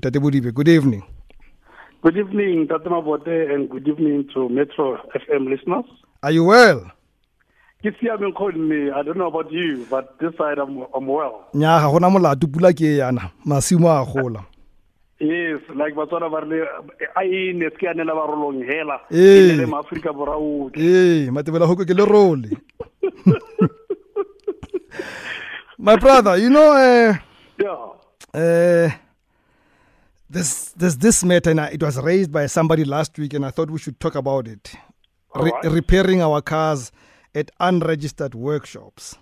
Tate Bodibe, good evening. Good evening, Tate Mabote, and good evening to Metro FM listeners. Are you well? Ke siame calling me. I don't know about you, but this side I'm, I'm well. nya ga gona molato pula ke yana masimo a gola Yes, like batswana ba re a ine ke anela ba rolong hela. Eh. E le Afrika Borwa otlhe. ee matebela hoko ke le role my brother you know uh, Yeah. uh, this, this, this matter and I- it was raised by somebody last week and i thought we should talk about it Re- repairing our cars at unregistered workshops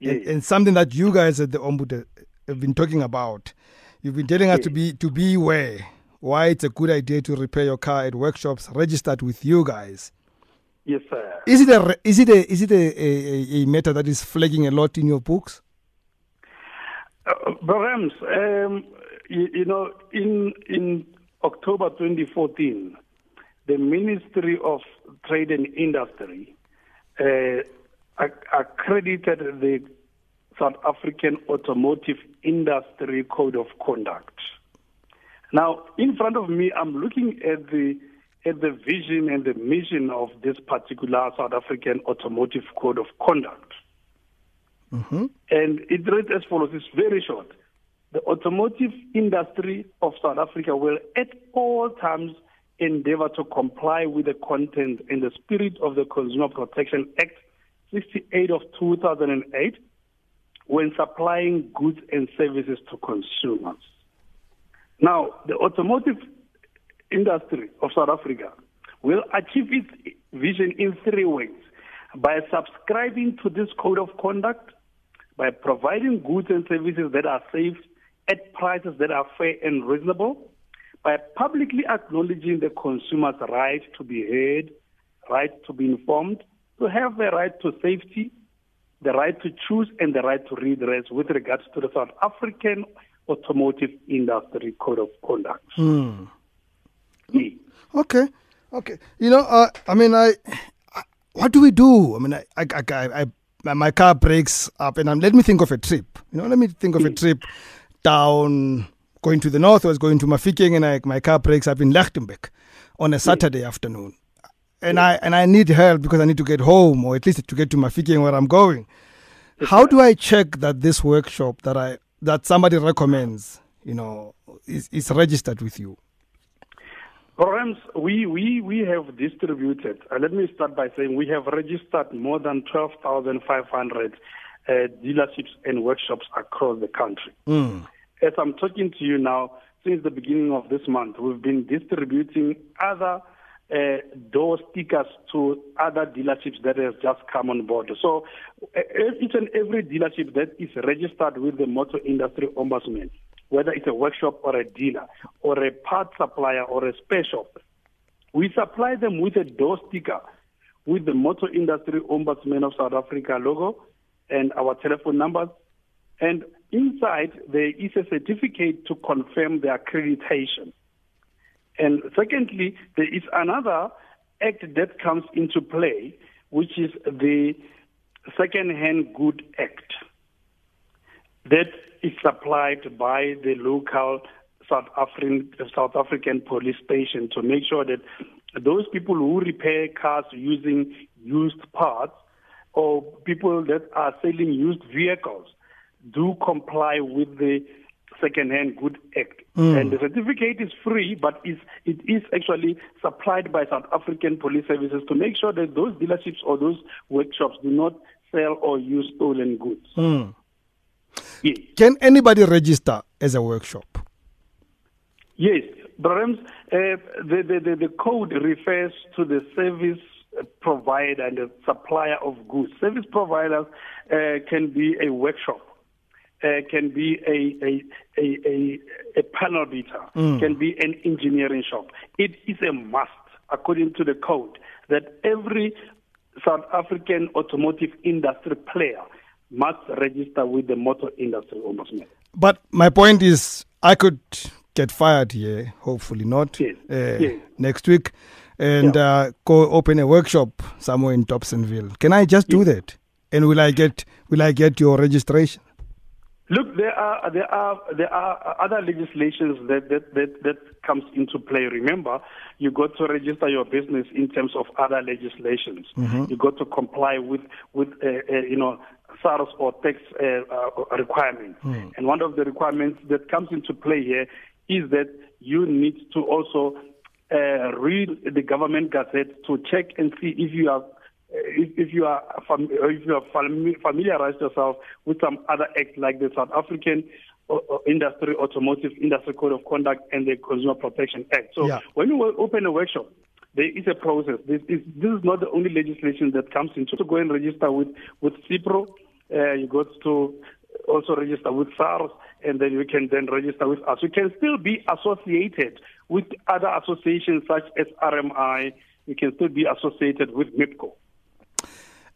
and, and something that you guys at the ombudsman have been talking about. You've been telling us to be to be aware why it's a good idea to repair your car at workshops registered with you guys. Yes, sir. Is it a is it a is it a, a, a matter that is flagging a lot in your books? Uh, Rams, um, you, you know, in in October 2014, the Ministry of Trade and Industry uh, accredited the South African Automotive Industry Code of Conduct. Now, in front of me, I'm looking at the at the vision and the mission of this particular South African Automotive Code of Conduct. And it reads as follows. It's very short. The automotive industry of South Africa will at all times endeavor to comply with the content and the spirit of the Consumer Protection Act 68 of 2008 when supplying goods and services to consumers. Now, the automotive industry of South Africa will achieve its vision in three ways by subscribing to this code of conduct, by providing goods and services that are safe at prices that are fair and reasonable, by publicly acknowledging the consumer's right to be heard, right to be informed, to have the right to safety, the right to choose, and the right to redress with regards to the South African Automotive Industry Code of Conduct. Yeah. Okay, okay. You know, uh, I mean, I, I what do we do? I mean, I, I, I, I my- car breaks up, and um, let me think of a trip. You know, let me think of a trip down going to the north. I was going to Mafikeng, and I, my car breaks up in Lichtenburg on a Saturday afternoon, and I and I need help because I need to get home, or at least to get to Mafikeng where I'm going. How do I check that this workshop that I that somebody recommends, you know, is, is registered with you? Programs we, we, we have distributed. Uh, let me start by saying we have registered more than 12,500 uh, dealerships and workshops across the country. As I'm talking to you now, since the beginning of this month, we've been distributing other uh, door stickers to other dealerships that have just come on board. So uh, each and every dealership that is registered with the Motor Industry Ombudsman, whether it's a workshop or a dealer or a part supplier or a spare shop, we supply them with a door sticker with the Motor Industry Ombudsman of South Africa logo and our telephone numbers. And inside, there is a certificate to confirm the accreditation. And secondly, there is another act that comes into play, which is the Second-Hand Good Act that is supplied by the local South African South African police station to make sure that those people who repair cars using used parts or people that are selling used vehicles do comply with the Second-Hand Good Act. And the certificate is free, but is, it is actually supplied by South African Police Services to make sure that those dealerships or those workshops do not sell or use stolen goods. Yes. Can anybody register as a workshop? Yes, Rams, uh, the, the, the, the code refers to the service provider and the supplier of goods. Service providers uh, can be a workshop, uh, can be a, a, a, a, a panel beater, can be an engineering shop. It is a must, according to the code, that every South African automotive industry player must register with the Motor Industry Ombudsman. But my point is, I could get fired here, hopefully not, Yes, uh, yes. next week, and Yeah. uh, go open a workshop somewhere in Dobsonville. Can I just do that? And will I get will I get your registration? Look, there are there are there are other legislations that that that, that comes into play. Remember, you got to register your business in terms of other legislations. Mm-hmm. You got to comply with with uh, uh, you know SARS or tax uh, uh, requirements. Mm. And one of the requirements that comes into play here is that you need to also uh, read the government gazette to check and see if you are if, if you are fam- if you have familiarized yourself with some other acts like the South African uh, uh, Industry Automotive Industry Code of Conduct and the Consumer Protection Act. So yeah. when you open a workshop, there is a process. This is this is not the only legislation that comes into. To go and register with with CIPRO, uh, you got to also register with SARS, and then you can then register with us. You can still be associated with other associations such as RMI. You can still be associated with MIBCO.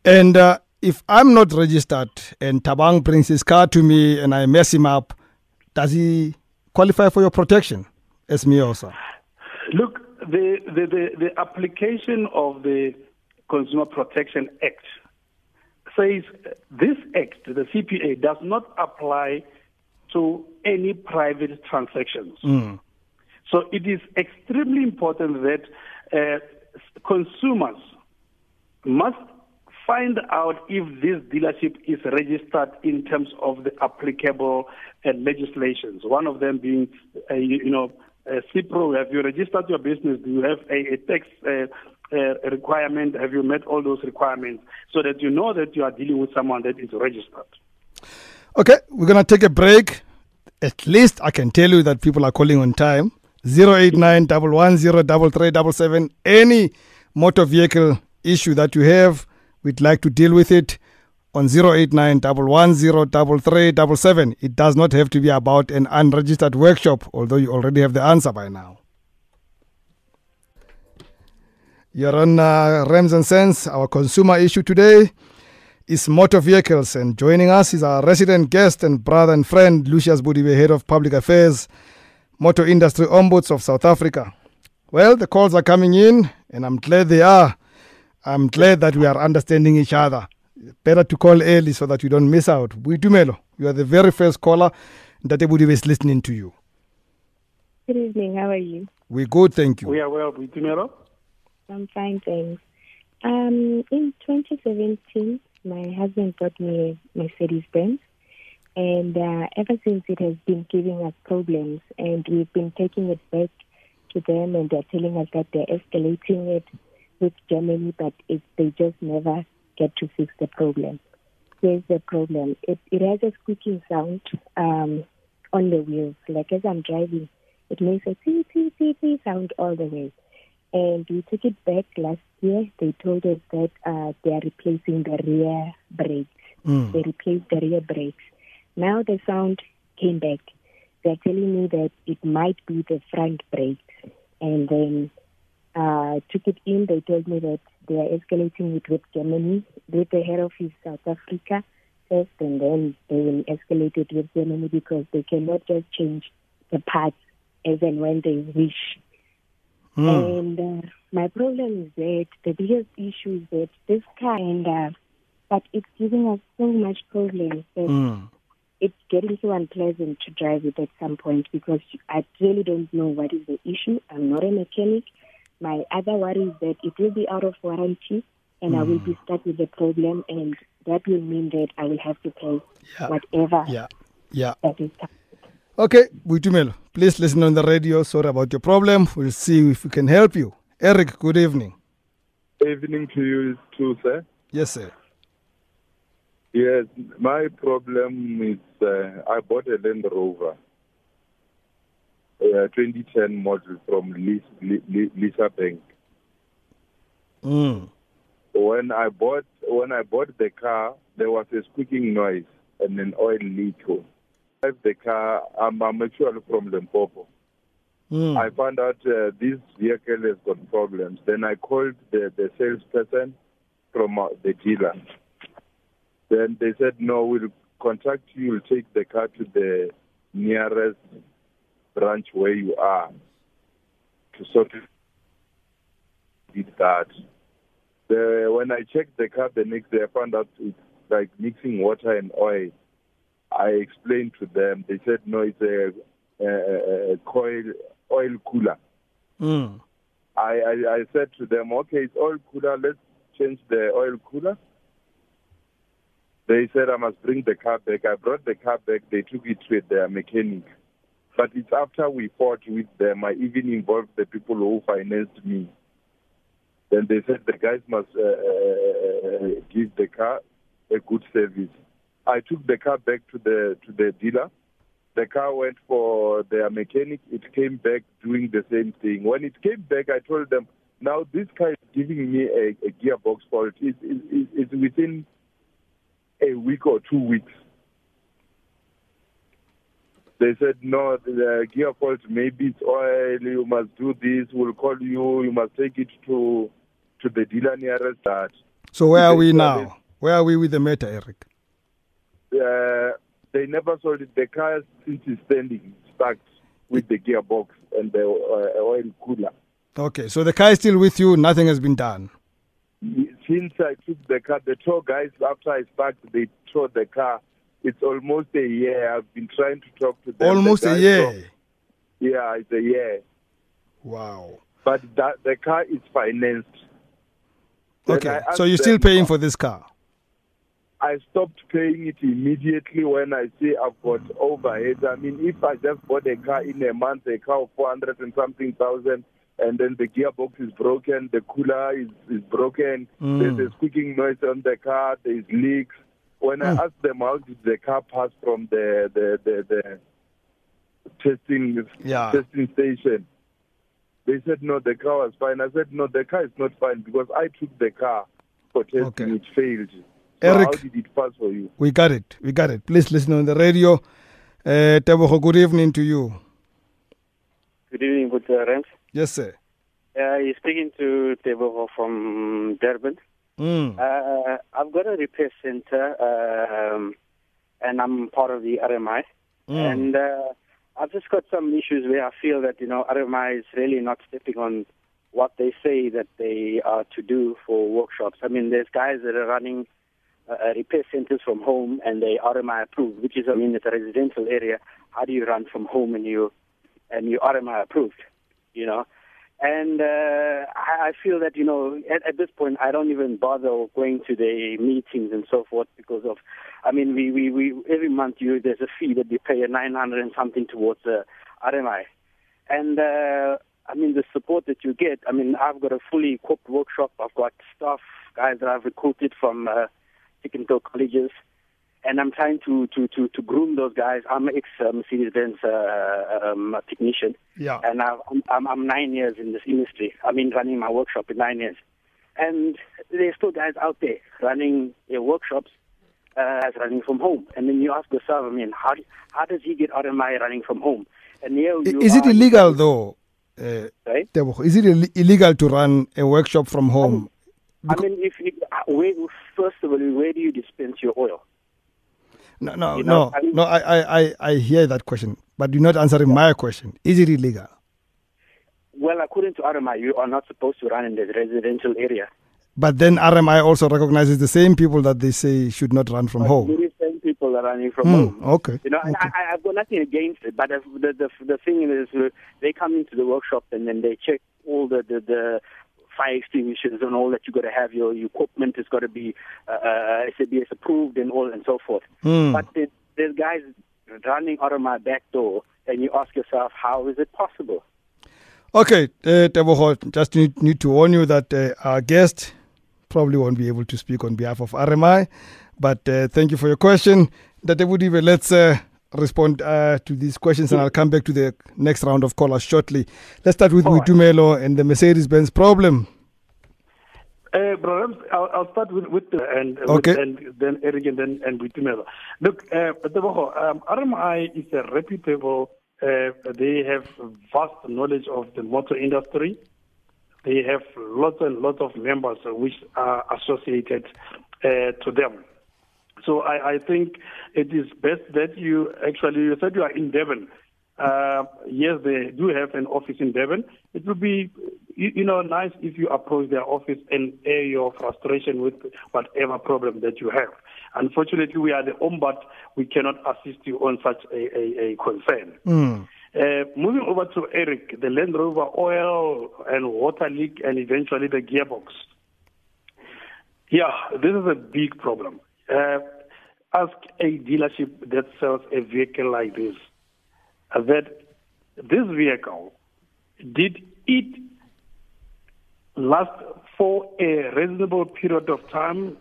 And uh, if I'm not registered and Tabang brings his car to me and I mess him up, does he qualify for your protection as me also? Look, the, the, the, the application of the Consumer Protection Act says this act, the CPA, does not apply to any private transactions. Mm. So it is extremely important that uh, consumers must find out if this dealership is registered in terms of the applicable uh, legislations. One of them being, uh, you, you, know, uh, CIPRO. Have you registered your business? Do you have a, a tax uh, uh, requirement? Have you met all those requirements so that you know that you are dealing with someone that is registered? Okay, we're going to take a break. At least I can tell you that people are calling on time. 089 Any motor vehicle issue that you have We'd like to deal with it on 089 It does not have to be about an unregistered workshop, although you already have the answer by now. You're on uh, Rams and Cents. Our consumer issue today is motor vehicles. And joining us is our resident guest and brother and friend, Lucious Bodibe, Head of Public Affairs, Motor Industry Ombuds of South Africa. Well, the calls are coming in, and I'm glad they are. I'm glad that we are understanding each other. Better to call early so that you don't miss out. We Boitumelo, you are the very first caller. That everybody is listening to you. Good evening. How are you? We're good, thank you. We are well, We Boitumelo. I'm fine, thanks. Um, in 2017, my husband bought me a Mercedes Benz, and uh, ever since it has been giving us problems, and we've been taking it back to them, and they're telling us that they're escalating it with Germany, but it, they just never get to fix the problem. Here's the problem. It, it has a squeaking sound um, on the wheels. Like as I'm driving, it makes a tee, tee, tee, tee sound all the way. And we took it back last year. They told us that uh, they are replacing the rear brakes. Mm. They replaced the rear brakes. Now the sound came back. They're telling me that it might be the front brakes. And then uh, took it in. They told me that they are escalating it with Germany, with the head office South Africa first, and then they will escalate it with Germany because they cannot just change the parts as and when they wish. Mm. And uh, my problem is that the biggest issue is that this car, and uh, but it's giving us so much problems that mm. it's getting so unpleasant to drive it at some point because I really don't know what is the issue. I'm not a mechanic. My other worry is that it will be out of warranty and mm. I will be mm. stuck with the problem and that will mean that I will have to pay yeah. whatever yeah. Yeah. that is Okay, Boitumelo, please listen on the radio. Sorry about your problem. We'll see if we can help you. Eric, good evening. Evening to you too, sir. Yes, sir. Yes, my problem is uh, I bought a Land Rover uh, 2010 model from Lisa Bank. Mm. When I bought when I bought the car, there was a squeaking noise and an oil leak. Drive the car. I'm, I'm actually from Limpopo. Mm. I found out uh, this vehicle has got problems. Then I called the, the salesperson from uh, the dealer. Then they said, no, we'll contact you. We'll take the car to the nearest branch where you are to sort of did that. The, when I checked the car the next day, I found out it's like mixing water and oil. I explained to them. They said, no, it's a, a, a coil, oil cooler. Mm. I, I, I said to them, okay, it's oil cooler. Let's change the oil cooler. They said I must bring the car back. I brought the car back. They took it to their mechanic. But it's after we fought with them. I even involved the people who financed me. Then they said the guys must uh, uh, give the car a good service. I took the car back to the to the dealer. The car went for their mechanic. It came back doing the same thing. When it came back, I told them, now this car is giving me a, a gearbox fault. It, it, it, it's within a week or two weeks. They said, no, the gear fault, maybe it's oil, you must do this, we'll call you, you must take it to to the dealer nearest that. So where are we now? Where are we with the matter, Eric? Uh, they never sold it. The car since is standing, stuck with the gearbox and the uh, oil cooler. Okay, so the car is still with you, nothing has been done. Since I took the car, the tow guys, after I parked, they towed the car. It's almost a year. I've been trying to talk to them. Almost The a year. don't- Yeah, it's a year. Wow. But that, the car is financed. Okay, so you're still paying for this car? I stopped paying it immediately when I see I've got overhead. I mean, if I just bought a car in a month, a car of 400 and something thousand, and then the gearbox is broken, the cooler is, is broken, Mm. there's a squeaking noise on the car, there's leaks. When I asked them how did the car pass from the, the, the, the testing, Yeah. testing station, they said, no, the car was fine. I said, no, the car is not fine because I took the car for testing. Okay. It failed. So Eric. how did it pass for you? We got it. We got it. Please listen on the radio. Uh, Tebogo, good evening to you. Good evening, good Rams. Yes, sir. Uh, you're speaking to Tebogo from Durban. Mm. Uh, I've got a repair center, um, and I'm part of the RMI. Mm. And uh, I've just got some issues where I feel that you know RMI is really not stepping on what they say that they are to do for workshops. I mean, there's guys that are running uh, uh, repair centers from home, and they RMI approved, which is, I mean, it's a residential area. How do you run from home and you and you RMI approved? You know. And uh, I I feel that you know at, at this point I don't even bother going to the meetings and so forth because of, I mean we we, we every month you there's a fee that you pay a 900 and something towards uh, RMI, and uh, I mean the support that you get. I mean I've got a fully equipped workshop. I've got staff guys that I've recruited from uh, technical colleges, and I'm trying to to to, to groom those guys. I'm an ex uh, Mercedes Benz uh, um, technician Yeah. and I've, I'm, I'm, I'm nine years in this industry. I've been running my workshop in nine years, and there's still guys out there running their workshops uh, as running from home. And then you ask yourself, I mean, how how does he get RMI running from home? And here you Is it illegal, though, uh, Right? Is it Ill- illegal to run a workshop from home? I mean, if you, uh, where, first of all, where do you dispense your oil? No, no, You know, no, I mean- no. I, I, I, hear that question, but you're not answering my question. Is it illegal? Well, according to RMI, you are not supposed to run in the residential area. But then RMI also recognizes the same people that they say should not run from home. Very same people are running from Hmm, home. okay. You know, okay. I, I've got nothing against it, but the the the, the thing is, uh, they come into the workshop and then they check all the the, the fire extinguishers and all that you got to have. Your, your equipment has got to be uh, uh, SABS approved and all and so forth. Hmm. But there, there's guys running out of my back door, and you ask yourself, how is it possible? Okay, uh, Tebogo, just need, need to warn you that uh, our guest probably won't be able to speak on behalf of RMI, but uh, thank you for your question. That let's uh, respond uh, to these questions and I'll come back to the next round of callers shortly. Let's start with All right. Mutumelo and the Mercedes Benz problem. Uh, Brother, I'll, I'll start with, with the, and, uh, Okay. with, and then Eric and then and Boitumelo. Look, uh, um, RMI is a reputable. Uh, they have vast knowledge of the motor industry. They have lots and lots of members uh, which are associated uh, to them. So I, I think it is best that you actually you said you are in Durban. Uh, yes, they do have an office in Durban. It would be you, you know, nice if you approach their office and air your frustration with whatever problem that you have. Unfortunately, we are the ombud. We cannot assist you on such a, a, a concern. Mm. Uh, moving over to Eric, the Land Rover oil and water leak, and eventually the gearbox. Yeah, this is a big problem. Uh, ask a dealership that sells a vehicle like this uh, that this vehicle did it last for a reasonable period of time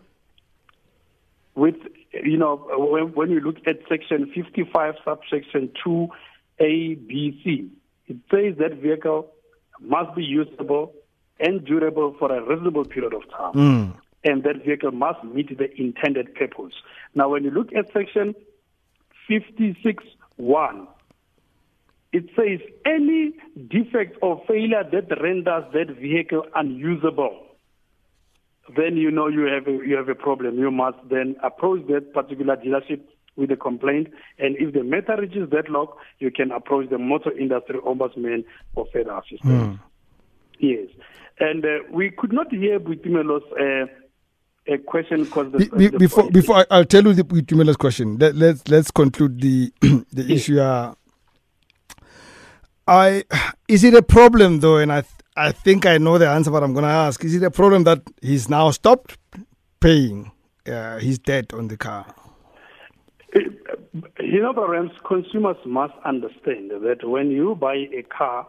with you know when, when you look at section 55 subsection 2 a b c it says that vehicle must be usable and durable for a reasonable period of time Mm. And that vehicle must meet the intended purpose. Now, when you look at section 56.1, it says any defect or failure that renders that vehicle unusable, then you know you have a, you have a problem. You must then approach that particular dealership with a complaint, and if the matter reaches deadlock, you can approach the motor industry ombudsman for further assistance. Yes, and uh, we could not hear Boitumelo's uh, a question because the, Be, the before point- before I, I'll tell you the Tumelo's question. Let, let's let's conclude the the issue. Uh, I is it a problem though, and I th- I think I know the answer, but I'm going to ask: Is it a problem that he's now stopped paying uh, his debt on the car? You know, perhaps consumers must understand that when you buy a car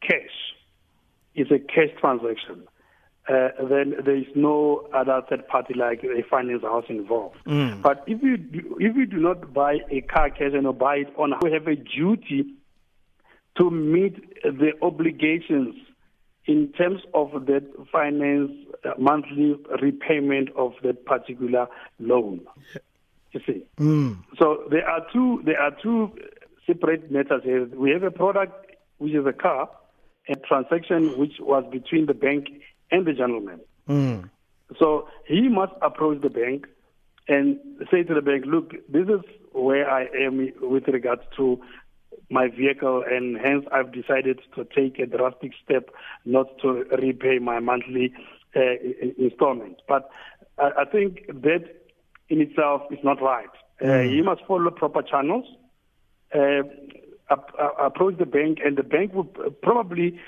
cash, it's a cash transaction. Uh, then there is no other third party like a finance house involved. But if you do, if you do not buy a car cash and you buy it on, we have a duty to meet the obligations in terms of that finance uh, monthly repayment of that particular loan. You see. So there are two there are two separate matters here. We have a product which is a car, a transaction which was between the bank and the gentleman. So he must approach the bank and say to the bank, look, this is where I am with regards to my vehicle, and hence I've decided to take a drastic step not to repay my monthly uh, installment. But I, I think that in itself is not right. Uh, he must follow proper channels. Uh, approach the bank, and the bank will probably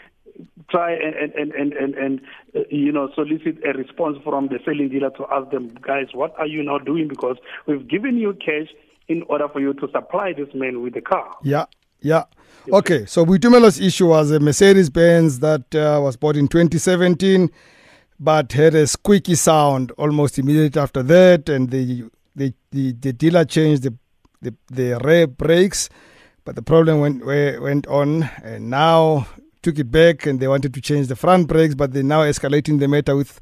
try and and and and, and uh, you know solicit a response from the selling dealer to ask them, guys, what are you now doing? Because we've given you cash in order for you to supply this man with the car. Yeah, yeah. Okay, so Boitumelo's issue was a Mercedes Benz that uh, was bought in 2017, but had a squeaky sound almost immediately after that, and the the, the, the dealer changed the, the the rear brakes, but the problem went went on, and now took it back, and they wanted to change the front brakes, but they're now escalating the matter with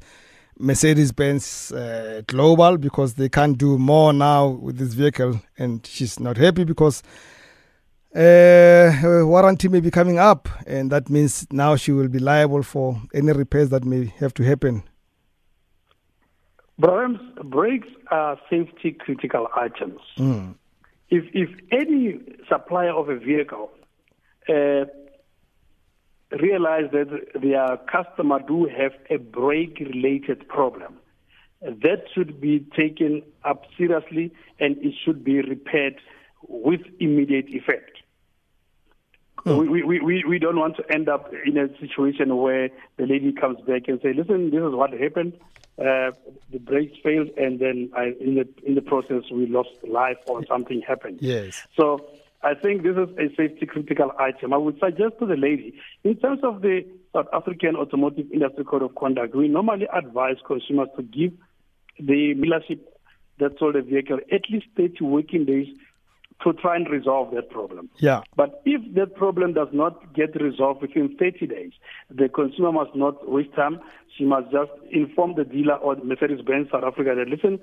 Mercedes Benz uh, Global because they can't do more now with this vehicle, and she's not happy because uh, warranty may be coming up, and that means now she will be liable for any repairs that may have to happen. Rams, brakes are safety critical items. If if any supplier of a vehicle uh, realize that their customer do have a brake related problem, that should be taken up seriously and it should be repaired with immediate effect. We, we, we, we don't want to end up in a situation where the lady comes back and say, listen, this is what happened. Uh, the brakes failed, and then I, in the in the process we lost life or something happened. Yes. So I think this is a safety critical item. I would suggest to the lady, in terms of the South African Automotive Industry Code of Conduct, we normally advise consumers to give the dealership that sold a vehicle at least 30 working days to try and resolve that problem. Yeah. But if that problem does not get resolved within 30 days, the consumer must not waste time. She must just inform the dealer or Mercedes-Benz South Africa that, listen,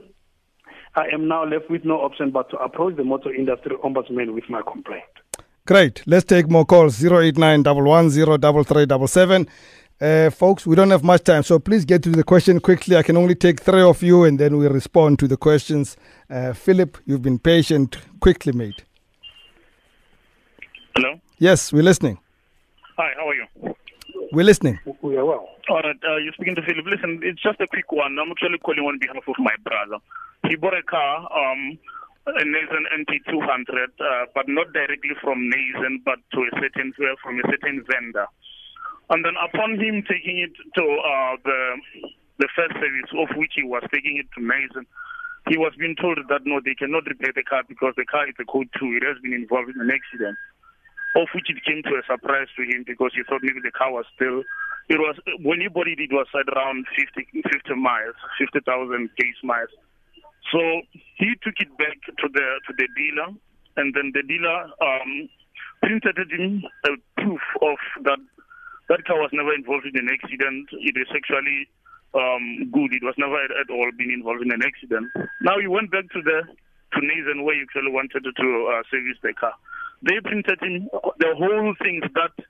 I am now left with no option but to approach the motor industry ombudsman with my complaint. Great. Let's take more calls 089 110 uh, folks, we don't have much time, so please get to the question quickly. I can only take three of you and then we respond to the questions. Uh, Philip, you've been patient. Quickly, mate. Hello. Yes, we're listening. Hi. How are you? We're listening. We are well. All right, uh, you're speaking to Philip. Listen, it's just a quick one. I'm actually calling on behalf of my brother. He bought a car, um, a Nissan NP200, uh, but not directly from Nissan, but to a certain from a certain vendor. And then upon him taking it to uh, the the first service, of which he was taking it to Nissan, he was being told that no, they cannot repair the car because the car is a code two. It has been involved in an accident. Of which it came to a surprise to him because he thought maybe the car was still. It was when he bought it, it was at around 50, 50 miles, 50,000 case miles. So he took it back to the to the dealer, and then the dealer um, printed him a proof of that that car was never involved in an accident. It is actually um, good. It was never at, at, all been involved in an accident. Now he went back to the to Nissan where he actually wanted to uh, service the car. They printed in the whole things that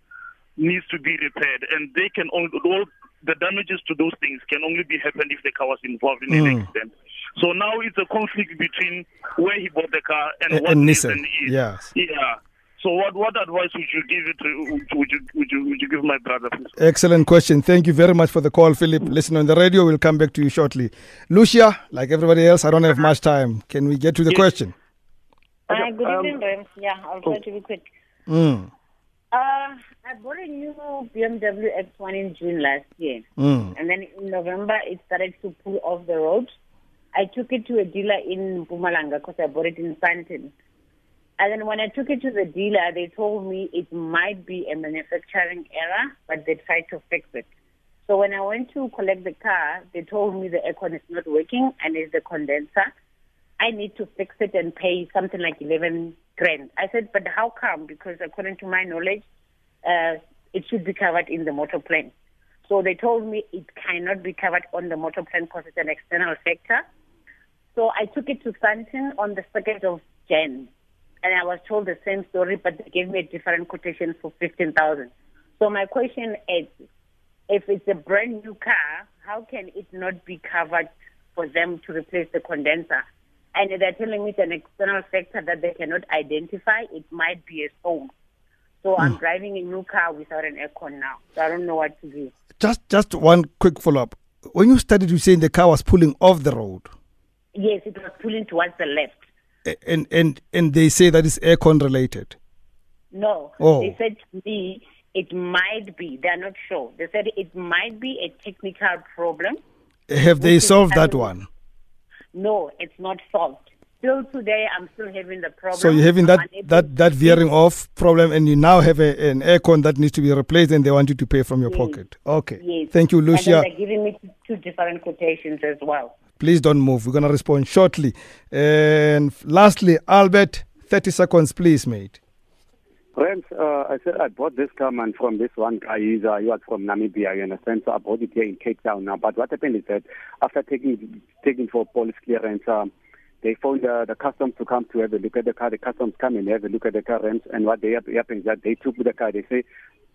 needs to be repaired, and they can only all the damages to those things can only be happened if the car was involved in mm. an accident. So now it's a conflict between where he bought the car and, and what and Nissan. is. Yes. Yeah. So what, what advice would you give it to, would you, would you, would you give my brother? Please? Excellent question. Thank you very much for the call, Philip. Listen on the radio. We'll come back to you shortly. Lucia, like everybody else, I don't have much time. Can we get to the yes. question? Hi, good um, evening. Yeah, I'll try oh. to be quick. Mm. Uh, I bought a new BMW X1 in June last year. Mm. And then in November, it started to pull off the road. I took it to a dealer in Mpumalanga because I bought it in Sandton. And then when I took it to the dealer, they told me it might be a manufacturing error, but they tried to fix it. So when I went to collect the car, they told me the aircon is not working and it's the condenser. I need to fix it and pay something like 11 grand. I said, but how come? Because according to my knowledge, uh, it should be covered in the motor plan. So they told me it cannot be covered on the motor plan because it's an external factor. So I took it to Sandton on the 2nd of Jan, and I was told the same story, but they gave me a different quotation for 15000 So my question is, if it's a brand new car, how can it not be covered for them to replace the condenser? And they're telling me it's an external factor that they cannot identify. It might be a stone. So mm. I'm hmm. driving a new car without an aircon now. So I don't know what to do. Just just one quick follow up. When you started, you saying the car was pulling off the road. Yes, it was pulling towards the left. And and and they say that is aircon related. No, oh. they said to me it might be. They are not sure. They said it might be a technical problem. Have they solved that one? No, it's not solved. Still today, I'm still having the problem. So you're having that that that veering off problem, and you now have a, an aircon that needs to be replaced, and they want you to pay from your yes. pocket. Okay. Yes. Thank you, Lucia. And they're giving me two different quotations as well. Please don't move. We're going to respond shortly. And lastly, Albert, 30 seconds, please, mate. Friends, uh, I said I bought this car man from this one guy. He's, uh, he was from Namibia, you understand? So I bought it here in Cape Town now. But what happened is that after taking taking for police clearance, um, they phoned uh, the customs to come to have a look at the car. The customs come and have a look at the car, and, and what they happened is that they took the car. They say,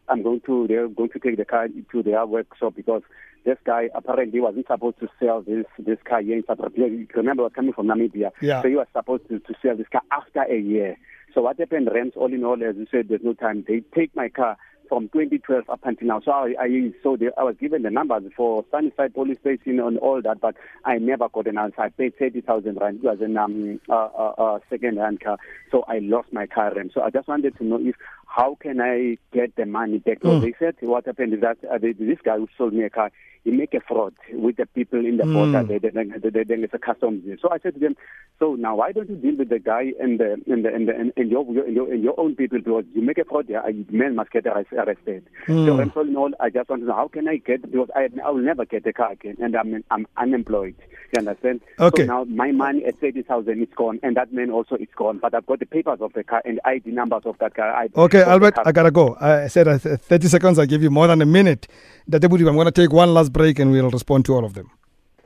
I'm going to, they're going to take the car to their workshop because this guy apparently wasn't supposed to sell this this car here in South Africa. Remember, was coming from Namibia, yeah. so he was supposed to, to sell this car after a year. So what happened, Rams, all in all, as you said, there's no time. They take my car from 2012 up until now. So I, I so they, I was given the numbers for Sunnyside Police Station and all that, but I never got an answer. I paid 30,000 rand. It was a um, uh, uh, uh, second-hand car, so I lost my car. Rem. So I just wanted to know if how can I get the money back? Mm. They said what happened is that uh, this guy who sold me a car, he make a fraud with the people in the mm. border. They, they, they, they, a customs. So I said to them, so now why don't you deal with the guy and the and the and, the, and, and your, your your own people because you make a fraud there, yeah, man must get arrested. Mm. So I'm all, all, I just want to know how can I get because I I will never get a car again and I'm I'm unemployed. You understand? Okay. So now my money at thirty thousand is gone and that man also is gone. But I've got the papers of the car and ID numbers of that car. I, okay, Albert, I gotta go. I said uh, thirty seconds. I give you more than a minute. The deputy, I'm gonna take one last break and we'll respond to all of them.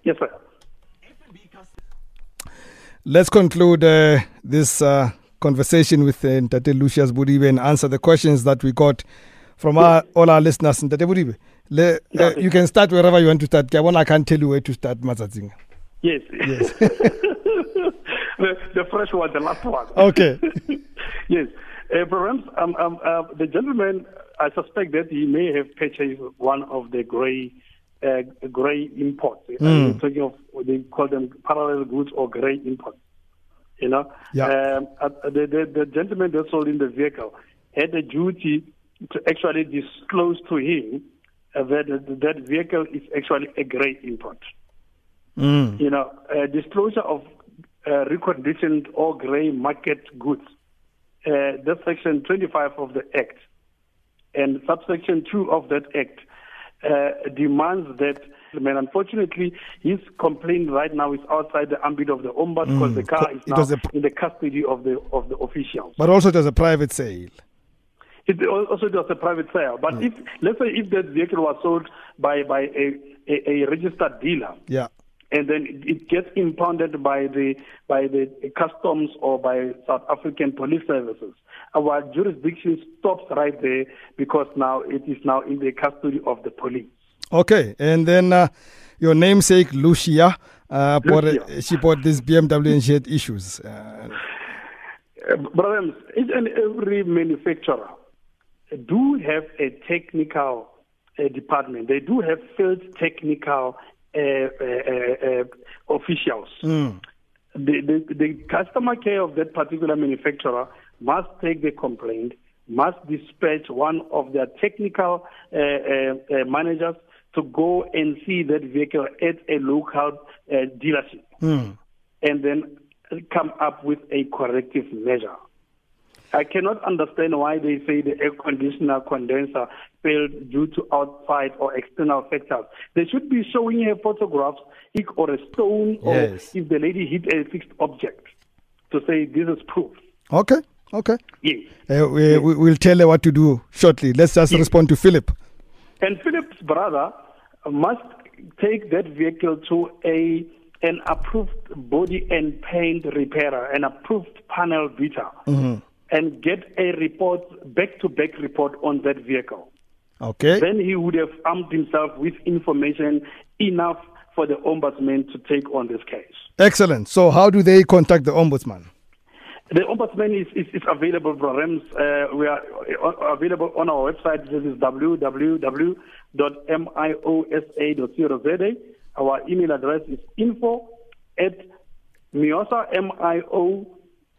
Yes, sir. Let's conclude uh, this uh, conversation with uh, Tate Lucious Bodibe and answer the questions that we got from our, all our listeners. Tate Bodibe, le, uh, you can start wherever you want to start. I can't tell you where to start, Mazazinga. Yes. Yes. the, the first one, the last one. Okay. yes. Uh, perhaps um, um, uh, the gentleman, I suspect that he may have purchased one of the grey uh, grey imports. Mm. talking of they call them parallel goods or grey imports. You know, yeah. Um, uh, the, the the gentleman that sold in the vehicle had a duty to actually disclose to him uh, that that vehicle is actually a grey import. Mm. You know, uh, disclosure of uh, reconditioned or grey market goods. Uh, that's section 25 of the Act. And subsection 2 of that Act uh, demands that, man, unfortunately, his complaint right now is outside the ambit of the because mm. the car is now in the custody of the of the officials. But also, there's a private sale. It also does a private sale. But mm. if let's say if that vehicle was sold by by a, a, a registered dealer, yeah, and then it gets impounded by the by the customs or by South African police services. Our jurisdiction stops right there because now it is now in the custody of the police. Okay, and then uh, your namesake Lucia, uh, Lucia. Bought, she bought this BMW and she had issues. Uh, uh, each and every manufacturer do have a technical uh, department. They do have field technical officials. Mm. The, the, the customer care of that particular manufacturer must take the complaint, must dispatch one of their technical uh, uh, managers to go and see that vehicle at a local dealership, mm. and then come up with a corrective measure. I cannot understand why they say the air conditioner condenser failed due to outside or external factors. They should be showing her photographs or a stone or if the lady hit a fixed object to say this is proof. Okay, okay. Yes. Uh, we, yes. We'll tell her what to do shortly. Let's just yes. respond to Philip. And Philip's brother must take that vehicle to a an approved body and paint repairer, an approved panel beater. Mm-hmm and get a report, back to back report on that vehicle. Okay. Then he would have armed himself with information enough for the ombudsman to take on this case. Excellent. So, how do they contact the ombudsman? The ombudsman is, is, is available, Rams. Uh, we are uh, available on our website. This is www.miosa.co.za. Our email address is info at miosa, M-I-O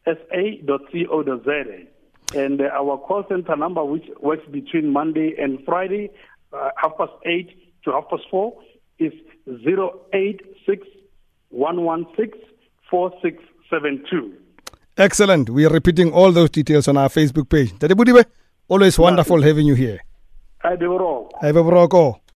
sa.co.za. And uh, our call center number, which works between Monday and Friday, uh, half past 8 to half past 4, is 086 Excellent. We are repeating all those details on our Facebook page. Bodibe, always wonderful having you here. Hi, Deborah.